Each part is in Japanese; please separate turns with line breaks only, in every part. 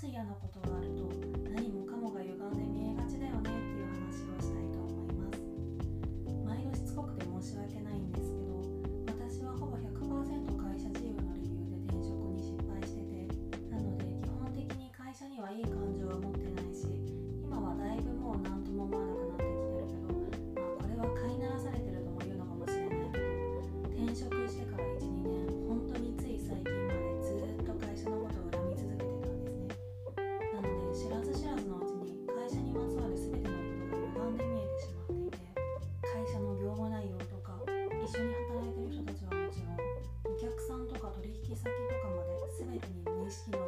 つ嫌なことがある。意識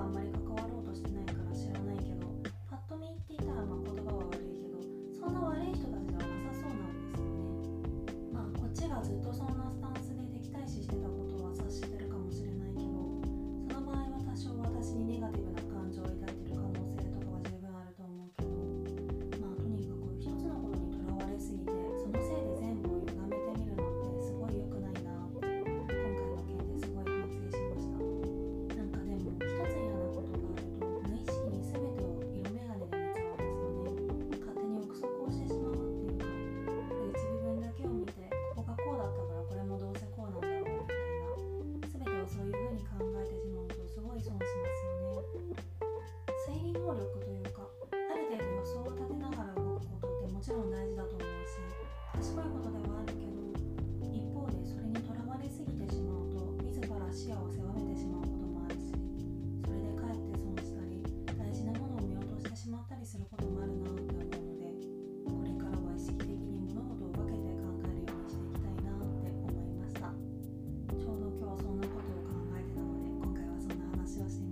అమ్మని eso.